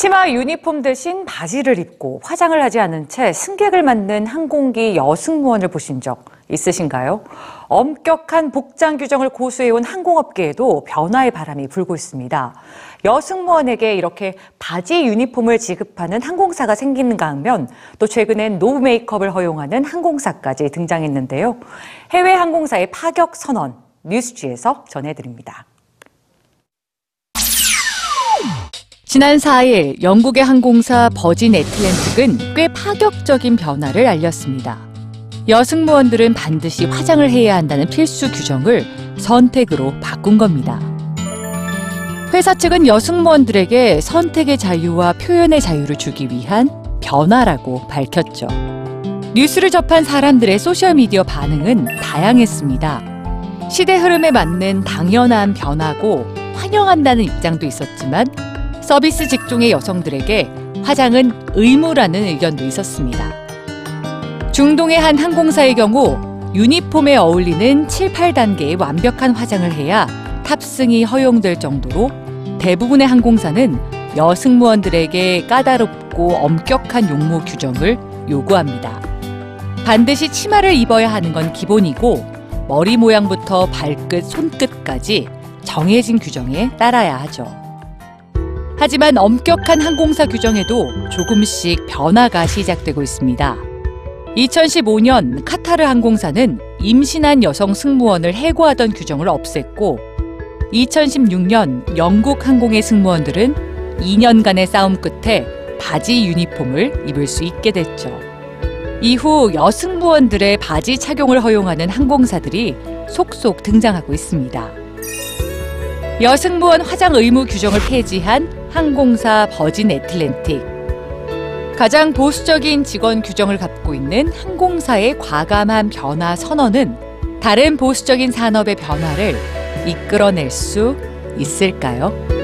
치마 유니폼 대신 바지를 입고 화장을 하지 않은 채 승객을 맞는 항공기 여승무원을 보신 적 있으신가요? 엄격한 복장 규정을 고수해온 항공업계에도 변화의 바람이 불고 있습니다. 여승무원에게 이렇게 바지 유니폼을 지급하는 항공사가 생기는가 하면 또 최근엔 노 메이크업을 허용하는 항공사까지 등장했는데요. 해외 항공사의 파격 선언 뉴스G에서 전해드립니다. 지난 4일 영국의 항공사 버진 애틀랜틱은 꽤 파격적인 변화를 알렸습니다. 여승무원들은 반드시 화장을 해야 한다는 필수 규정을 선택으로 바꾼 겁니다. 회사 측은 여승무원들에게 선택의 자유와 표현의 자유를 주기 위한 변화라고 밝혔죠. 뉴스를 접한 사람들의 소셜미디어 반응은 다양했습니다. 시대 흐름에 맞는 당연한 변화고 환영한다는 입장도 있었지만 서비스 직종의 여성들에게 화장은 의무라는 의견도 있었습니다. 중동의 한 항공사의 경우 유니폼에 어울리는 7, 8단계의 완벽한 화장을 해야 탑승이 허용될 정도로 대부분의 항공사는 여승무원들에게 까다롭고 엄격한 용모 규정을 요구합니다. 반드시 치마를 입어야 하는 건 기본이고 머리 모양부터 발끝, 손끝까지 정해진 규정에 따라야 하죠. 하지만 엄격한 항공사 규정에도 조금씩 변화가 시작되고 있습니다. 2015년 카타르 항공사는 임신한 여성 승무원을 해고하던 규정을 없앴고 2016년 영국 항공의 승무원들은 2년간의 싸움 끝에 바지 유니폼을 입을 수 있게 됐죠. 이후 여승무원들의 바지 착용을 허용하는 항공사들이 속속 등장하고 있습니다. 여승무원 화장 의무 규정을 폐지한 항공사 버진 애틀랜틱. 가장 보수적인 직원 규정을 갖고 있는 항공사의 과감한 변화 선언은 다른 보수적인 산업의 변화를 이끌어낼 수 있을까요?